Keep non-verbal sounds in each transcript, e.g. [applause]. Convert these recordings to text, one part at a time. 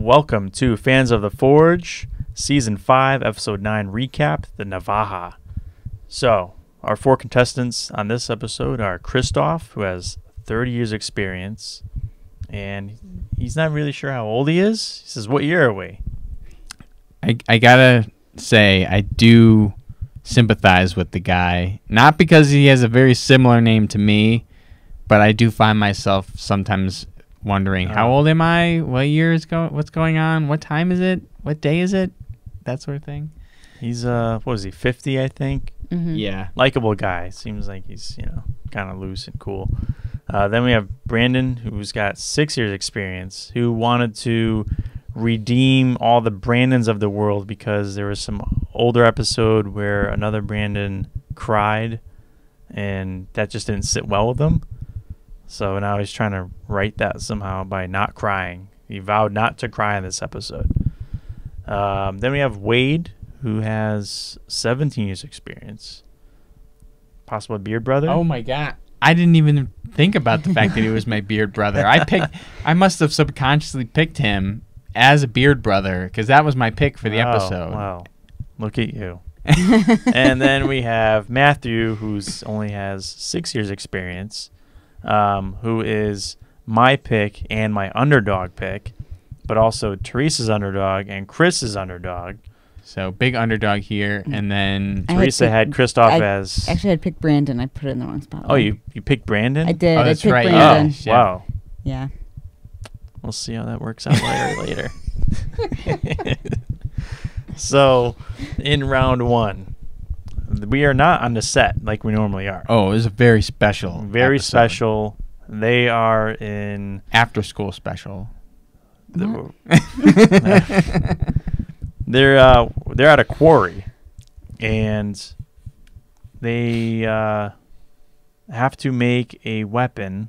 Welcome to Fans of the Forge, Season 5, Episode 9 recap, The Navaja. So, our four contestants on this episode are Christoph, who has 30 years experience, and he's not really sure how old he is. He says, What year are we? I, I gotta say, I do sympathize with the guy. Not because he has a very similar name to me, but I do find myself sometimes wondering, how Oh. old am I? What year is going? What's going on? What time is it? What day is it? That sort of thing. He's, uh, what is he, 50, I think? Mm-hmm. Yeah. Likeable guy. Seems like he's, you know, kind of loose and cool. Uh, then we have Brandon, who's got six years experience, who wanted to redeem all the Brandons of the world because there was some older episode where another Brandon cried, and that just didn't sit well with him. So now he's trying to right that somehow by not crying. He vowed not to cry in this episode. Um, then we have Wade, who has 17 years experience. Possible beard brother. Oh my god. I didn't even think about the fact that he was my beard brother. I picked. [laughs] I must have subconsciously picked him as a beard brother because that was my pick for the Wow, episode. Wow, look at you. [laughs] and then we have Matthew, who's only has six years experience, um, who is my pick and my underdog pick, but also Teresa's underdog and Chris's underdog. So big underdog here, and then I had Teresa picked- had Christoph I as. Actually, I'd picked Brandon. I put it in the wrong spot. oh, you you picked Brandon. I did. Oh, I that's picked right, yeah. Oh, Brandon. Wow. Yeah. We'll see how that works out later. [laughs] later. [laughs] so, in round one, we are not on the set like we normally are. oh, it was a very special, Very episode. special. They are in. after school special. The, [laughs] they're uh, they're at a quarry, and they uh, have to make a weapon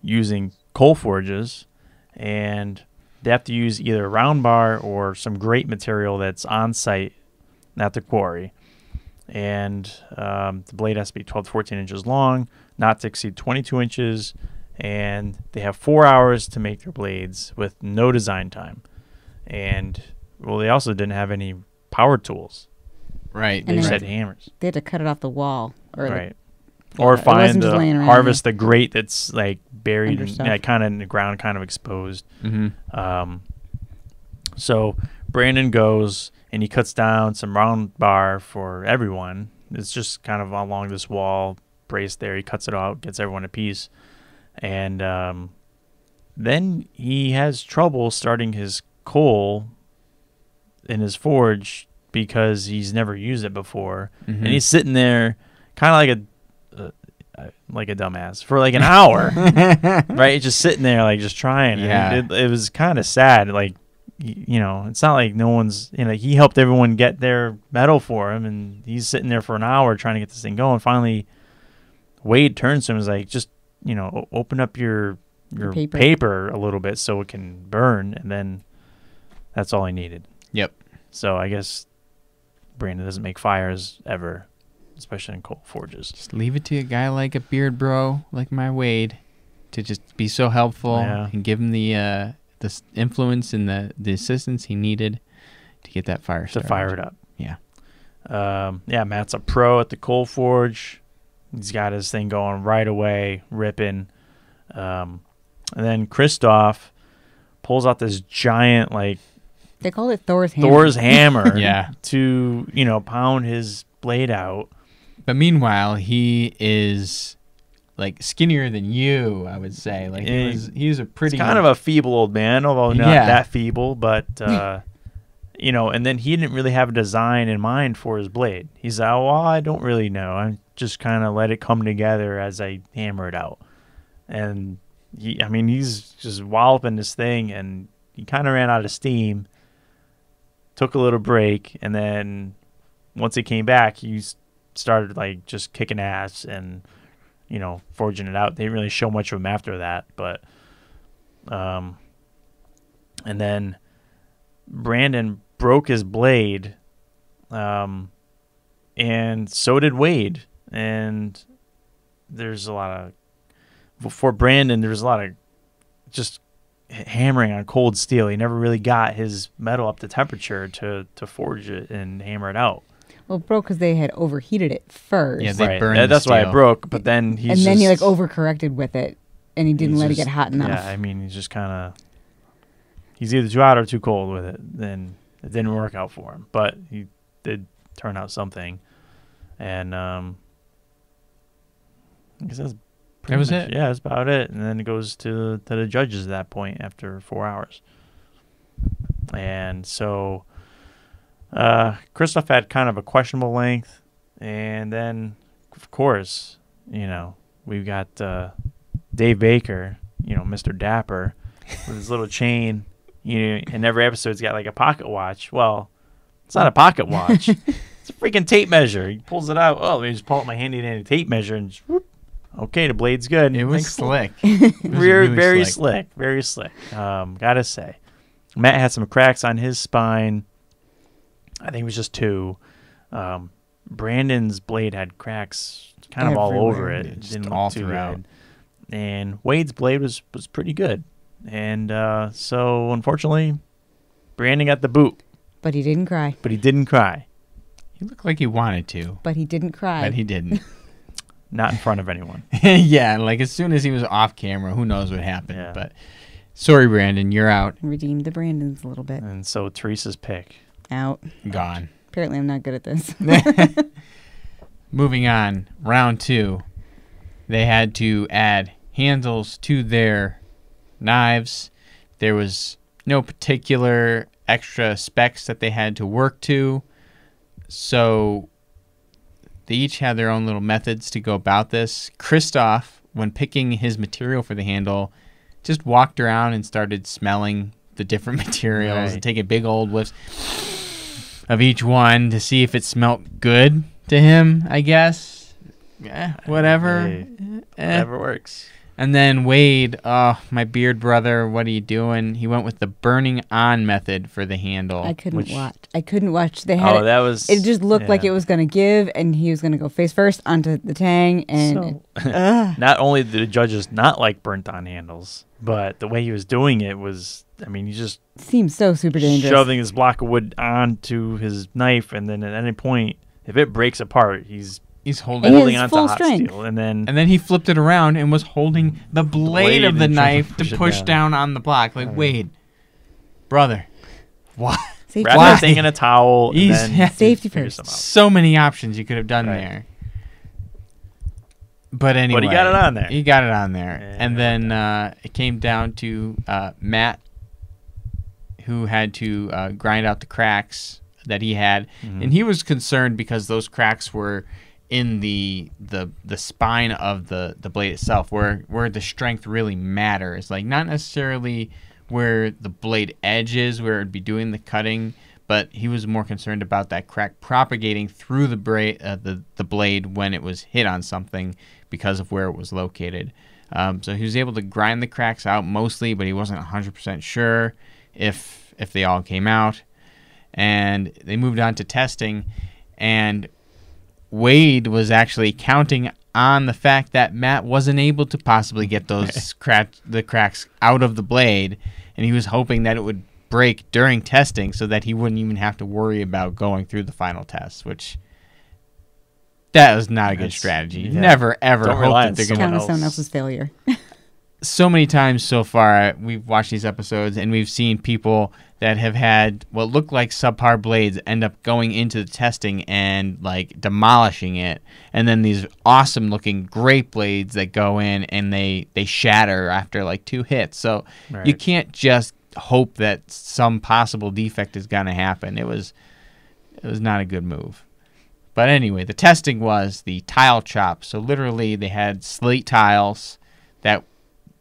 using coal forges, and they have to use either a round bar or some grate material that's on site at the quarry. And um, the blade has to be 12 to 14 inches long, not to exceed 22 inches, and they have four hours to make their blades with no design time. And well, they also didn't have any power tools. Right. They And just they- had hammers, They had to cut it off the wall. Or like- right? yeah, or it find wasn't just laying around, harvest the grate that's like buried, in, yeah, kind of in the ground, kind of exposed. hmm Um, so Brandon goes and he cuts down some round bar for everyone. It's just kind of along this wall, braced there. He cuts it out, gets everyone a piece, and um, then he has trouble starting his coal in his forge because he's never used it before, Mhm. and he's sitting there, kind of like a uh, uh, like a dumbass for like an hour [laughs] right? Just sitting there, like just trying. Yeah. It, it was kind of sad. Like, you know, it's not like no one's, you know, he helped everyone get their metal for him, and he's sitting there for an hour trying to get this thing going. Finally, Wade turns to him and is like, just, you know, open up your your paper. paper. a little bit so it can burn, and then that's all he needed. Yep. So I guess Brandon doesn't make fires ever, especially in coal forges. Just leave it to a guy like a beard bro, like my Wade, to just be so helpful Yeah. and give him the uh, the influence and the the assistance he needed to get that fire to fire it up. Yeah. Um, yeah, Matt's a pro at the coal forge. He's got his thing going right away, ripping. Um, and then Christoph pulls out this giant like They call it Thor's hammer. Thor's [laughs] hammer [laughs] Yeah. to, you know, pound his blade out. But meanwhile, he is like skinnier than you, I would say. Like he was, he was a pretty He's kind of a feeble old man, although not Yeah. that feeble, but [laughs] uh, you know, and then he didn't really have a design in mind for his blade. He's like, well, I don't really know. I just kind of let it come together as I hammer it out. And he, I mean, he's just walloping this thing, and he kind of ran out of steam. Took a little break, and then once he came back, he started like just kicking ass and you know forging it out. They didn't really show much of him after that, but um, and then Brandon broke his blade, um, and so did Wade. And there's a lot of for Brandon. There's a lot of just hammering on cold steel. He never really got his metal up to temperature to to forge it and hammer it out. Well, it broke because they had overheated it first. Yeah, they right. burned That- the that's why it broke. But then he's and then he like overcorrected with it, and he didn't he's let it get hot enough. Yeah, I mean, he's just kind of he's either too hot or too cold with it. Then it didn't work out for him, but he did turn out something, and um, I guess that's pretty was much- it? Yeah, that's about it. And then it goes to to the judges at that point after four hours, and so uh, Christoph had kind of a questionable length, and then of course, you know, we've got uh, Dave Baker, you know, Mr. Dapper, with his little chain. You know, and every episode's got like a pocket watch. Well, it's not a pocket watch. [laughs] it's a freaking tape measure. He pulls it out. Oh, let me just pull out my handy dandy tape measure and just, whoop. okay, the blade's good. It was Like, slick. [laughs] It was [laughs] very, really very slick. very slick. Um, gotta say, Matt had some cracks on his spine. I think it was just two. Um, Brandon's blade had cracks kind of all over it. Yeah, It just didn't all look too throughout. And Wade's blade was was pretty good. And uh, so unfortunately, Brandon got the boot, But he didn't cry. but he didn't cry. He looked like he wanted to, But he didn't cry. but he didn't. [laughs] Not in front of anyone. [laughs] yeah, like as soon as he was off camera, who knows what happened. Yeah. But sorry, Brandon, you're out. Redeemed the Brandons a little bit. And so Teresa's pick. Out. Gone. Apparently, I'm not good at this. [laughs] [laughs] Moving on, round two. They had to add handles to their knives. There was no particular extra specs that they had to work to. So they each had their own little methods to go about this. Christoph, when picking his material for the handle, just walked around and started smelling the different [laughs] materials and take a big old whiff of each one to see if it smelt good to him, I guess. Eh, whatever. Hey, Eh. Whatever works. And then Wade, oh, my beard brother, what are you doing? He went with the burning on method for the handle. I couldn't Which- watch. I couldn't watch. They had Oh, it, that was. it just looked like it was going to give, and he was going to go face first onto the tang, and So- [laughs] ugh. not only did the judges not like burnt on handles, but the way he was doing it was, I mean, he just seems so super dangerous. shoving this block of wood onto his knife, and then at any point, if it breaks apart, he's He's holding he holding has onto full hot strength. steel, and then And then he flipped it around and was holding the blade, blade of the and trying to knife push to push down. down. on the block. Like, Right. Wade, brother, what? Safety wrap Why? that thing in a towel, and He's- then yeah. Safety first. So many options you could have done Right. there. But anyway, but he got it on there. He got it on there, Yeah. and then uh, it came down to uh, Matt, who had to uh, grind out the cracks that he had, Mhm. and he was concerned because those cracks were in the the the spine of the the blade itself, where where the strength really matters. Like not necessarily where the blade edge is, where it'd be doing the cutting, but he was more concerned about that crack propagating through the bra- uh, the the blade when it was hit on something because of where it was located. Um, so he was able to grind the cracks out mostly, but he wasn't 100% sure if if they all came out. And they moved on to testing, and Wade was actually counting on the fact that Matt wasn't able to possibly get those [laughs] crack the cracks out of the blade, and he was hoping that it would break during testing so that he wouldn't even have to worry about going through the final test, which that was not a good That's- strategy. yeah. Never ever Don't hope rely that on they're someone gonna count on someone else's failure. [laughs] [laughs] so many times so far we've watched these episodes and we've seen people that have had what look like subpar blades end up going into the testing and like demolishing it. And then these awesome looking great blades that go in and they they shatter after like two hits. So you can't just hope that some possible defect is going to happen. It was it was not a good move. But anyway the testing was the tile chop. So literally they had slate tiles that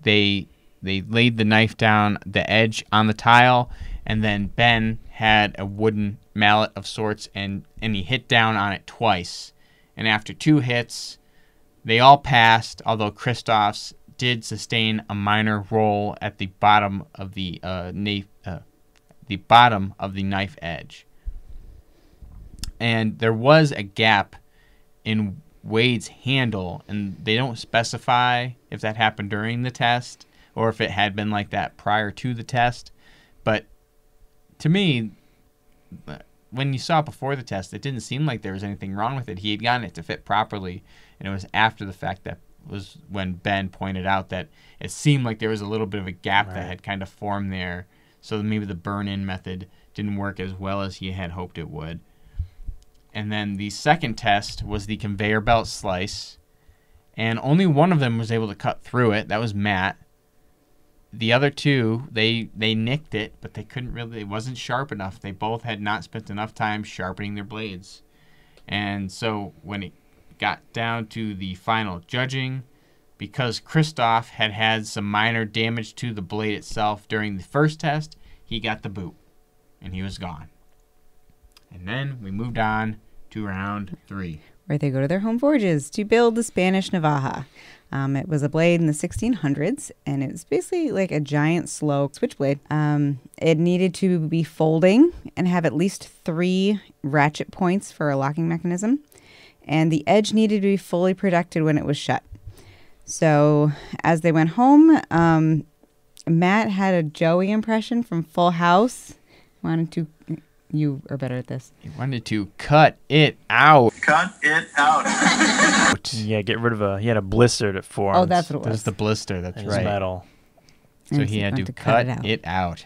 they they laid the knife down the edge on the tile and then Ben had a wooden mallet of sorts and and he hit down on it twice and after two hits they all passed although Christoph's did sustain a minor roll at the bottom of the uh, knife uh, the bottom of the knife edge and there was a gap in Wade's handle, and they don't specify if that happened during the test or if it had been like that prior to the test. To me, when you saw it before the test, it didn't seem like there was anything wrong with it. He had gotten it to fit properly, and it was after the fact that was when Ben pointed out that it seemed like there was a little bit of a gap that had kind of formed there. So maybe the burn-in method didn't work as well as he had hoped it would. And then the second test was the conveyor belt slice, and only one of them was able to cut through it. That was Matt. The other two, they they nicked it, but they couldn't really. It wasn't sharp enough. They both had not spent enough time sharpening their blades, and so when it got down to the final judging, because Christoph had had some minor damage to the blade itself during the first test, he got the boot, and he was gone. And then we moved on to round three. Where they go to their home forges to build the Spanish Navaja. Um, it was a blade in the 1600s, and it was basically like a giant slow switchblade. Um, it needed to be folding and have at least three ratchet points for a locking mechanism, and the edge needed to be fully protected when it was shut. So as they went home, um, Matt had a Joey impression from Full House. Wanted to, you are better at this. He wanted to cut it out. Cut it out. Yeah, get rid of a. He had a blister that formed. Oh, that's what it There's was. the blister. That's in his right. metal. So And he had to, wanted cut, out. it out.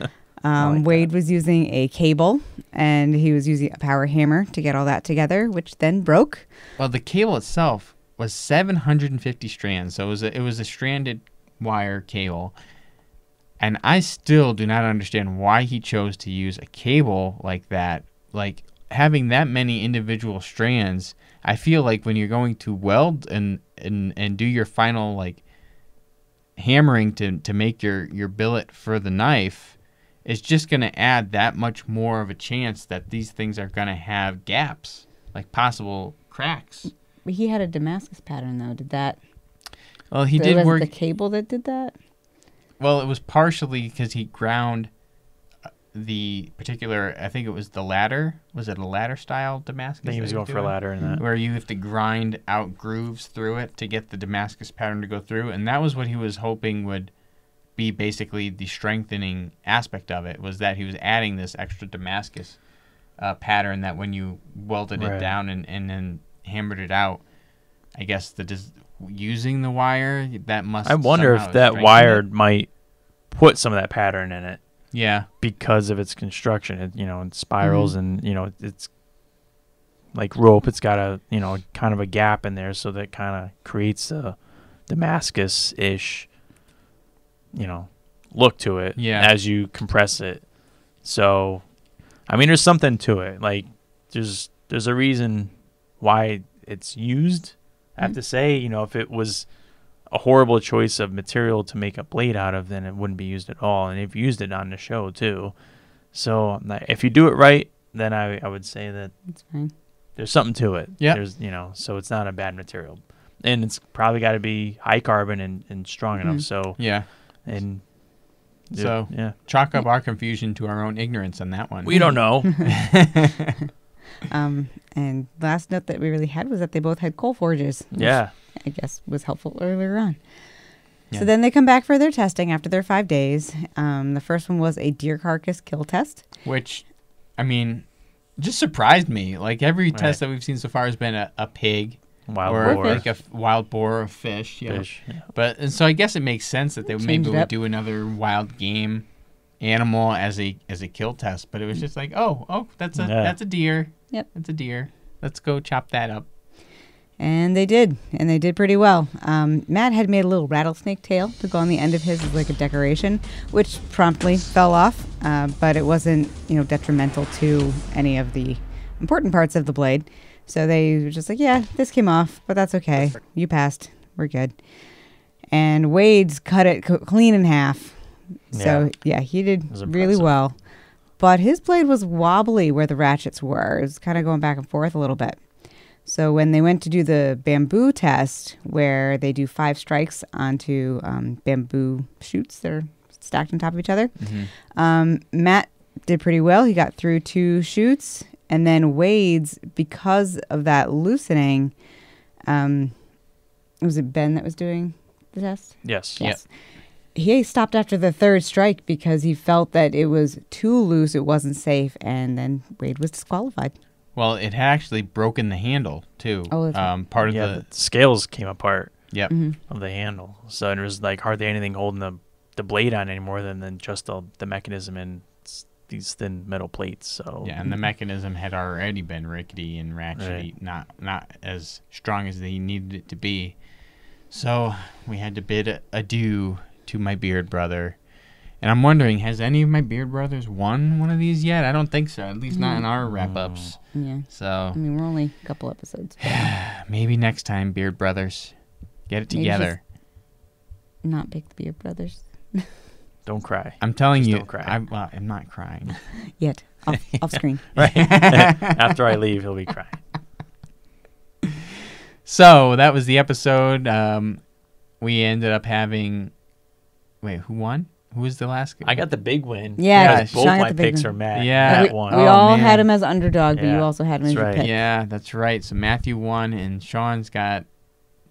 [laughs] Um, like Wade was using a cable and he was using a power hammer to get all that together, which then broke. Well, the cable itself was 750 strands, so it was a, it was a stranded wire cable. And I still do not understand why he chose to use a cable like that. Like having that many individual strands, I feel like when you're going to weld and and, and do your final like hammering to, to make your, your billet for the knife, it's just going to add that much more of a chance that these things are going to have gaps, like possible cracks. He had a Damascus pattern though. Did that? Well, he was did it work. the cable that did that. Well, it was partially because he ground uh, the particular. I think it was the ladder. Was it a ladder style Damascus? I think he was going for a ladder in that. Where you have to grind out grooves through it to get the Damascus pattern to go through, and that was what he was hoping would be basically the strengthening aspect of it. Was that he was adding this extra Damascus uh, pattern that when you welded it down and, and then hammered it out, I guess the dis- using the wire that must. I wonder if that wire it. might put some of that pattern in it Yeah. because of its construction. It, you know, it spirals Mm-hmm. and you know it's like rope. It's got a you know kind of a gap in there, so that kind of creates a Damascus ish, you know, look to it. Yeah. As you compress it, so I mean, there's something to it. Like there's there's a reason why it's used. I have to say, you know, if it was a horrible choice of material to make a blade out of, then it wouldn't be used at all. And they've used it on the show too. So if you do it right, then I, I would say that there's something to it. Yeah. There's you know, so it's not a bad material. And it's probably got to be high carbon and, and strong enough. Mhm. So Yeah. and So- yeah, Chalk up our confusion to our own ignorance on that one. we don't know. [laughs] [laughs] Um, and last note that we really had was that they both had coal forges. which yeah, I guess was helpful earlier on. Yeah. So then they come back for their testing after their five days. Um, the first one was a deer carcass kill test. Which, I mean, just surprised me. Like every Right. test that we've seen so far has been a, a pig wild or boar, like a f- wild boar or fish. Yeah. fish. Yeah. But and so I guess it makes sense that they Change maybe would do another wild game animal as a as a kill test. But it was just like, oh, oh, that's a Yeah. that's a deer. Yep. That's a deer. Let's go chop that up. And they did, and they did pretty well. Um, Matt had made a little rattlesnake tail to go on the end of his as like a decoration, which promptly fell off, uh, but it wasn't, you know, detrimental to any of the important parts of the blade. So they were just like, yeah, this came off, but that's okay. You passed. We're good. And Wade's cut it co- clean in half. So yeah, he did really well. But his blade was wobbly where the ratchets were. It was kind of going back and forth a little bit. So when they went to do the bamboo test, where they do five strikes onto um, bamboo shoots that are stacked on top of each other, um, Matt did pretty well. He got through two shoots, and then Wade's because of that loosening. Um, was it Ben that was doing the test? Yes. Yep. Yes. He stopped after the third strike because he felt that it was too loose, it wasn't safe, and then Wade was disqualified. Well, it had actually broken the handle too. Oh, that's um, part of yeah, the the scales came apart yep. of the handle, so there was like hardly anything holding the the blade on anymore than than just the the mechanism and these thin metal plates. So Yeah, and the mechanism had already been rickety and ratchety, Right. not not as strong as they needed it to be. So we had to bid adieu to my beard brother. And I'm wondering, has any of my beard brothers won one of these yet? I don't think so. At least not in our wrap ups. Yeah. So I mean, we're only a couple episodes. But [sighs] maybe next time, beard brothers, get it Maybe together. not pick the Beard Brothers [laughs] don't cry. I'm telling Just you, don't cry. I'm, well, I'm not crying. [laughs] yet. Off, [laughs] off screen. Right. After I leave, he'll be crying. So that was the episode. Um, we ended up having. Wait, who won? Who was the last? I got the big win. Yeah, because both my the picks win. are mad. Yeah. we that one. we Oh, all man. had him as underdog, but you also had him as that's your pick. Yeah, that's right. So Matthew won, and Sean's got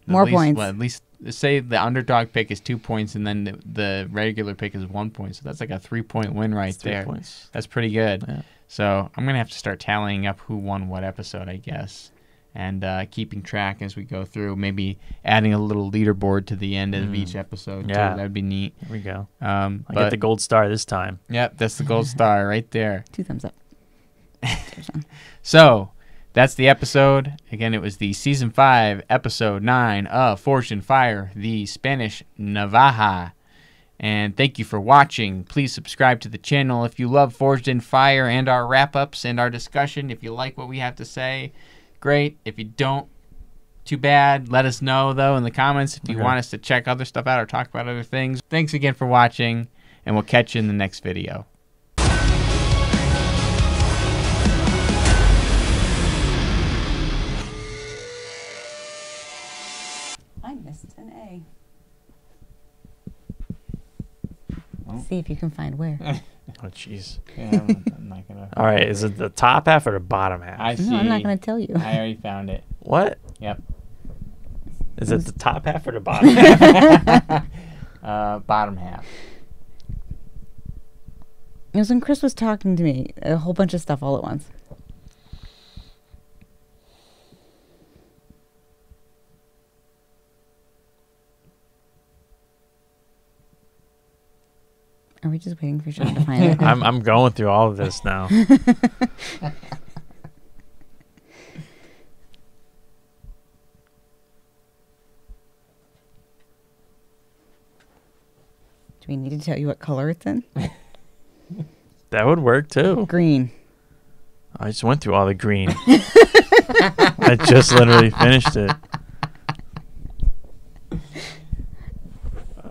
More least- points. well, at least say the underdog pick is two points, and then the, the regular pick is one point. So that's like a three point win right It's three there. points. That's pretty good. Yeah. So I'm gonna have to start tallying up who won what episode, I guess, and uh, keeping track as we go through. Maybe adding a little leaderboard to the end of Mm. each episode. Yeah. too. that'd be neat. Here we go. Um, I but get the gold star this time. yep, that's the gold star [laughs] right there. Two thumbs up. [laughs] So that's the episode. Again, it was the season five, episode nine of Forged in Fire, the Spanish Navaja. And thank you for watching. Please subscribe to the channel if you love Forged in Fire and our wrap ups and our discussion. If you like what we have to say, great. If you don't, too bad. Let us know, though, in the comments if you Okay. want us to check other stuff out or talk about other things. Thanks again for watching, and we'll catch you in the next video. I missed an A. Well. See if you can find where. [laughs] Oh, jeez. Yeah, I'm, I'm not gonna. [laughs] All right, is it the top half or the bottom half? I see. No, I'm not going to tell you. I already found it. what? Yep. Is it the top half or the [laughs] bottom half? [laughs] uh, bottom half. It was when Chris was talking to me, a whole bunch of stuff all at once. Are we just waiting for Sean to [laughs] find it? I'm I'm going through all of this now. [laughs] Do we need to tell you what color it's in? [laughs] That would work too. Green. I just went through all the green. I just literally finished it.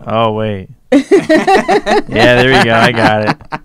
Oh wait. [laughs] yeah, there you go. I got it.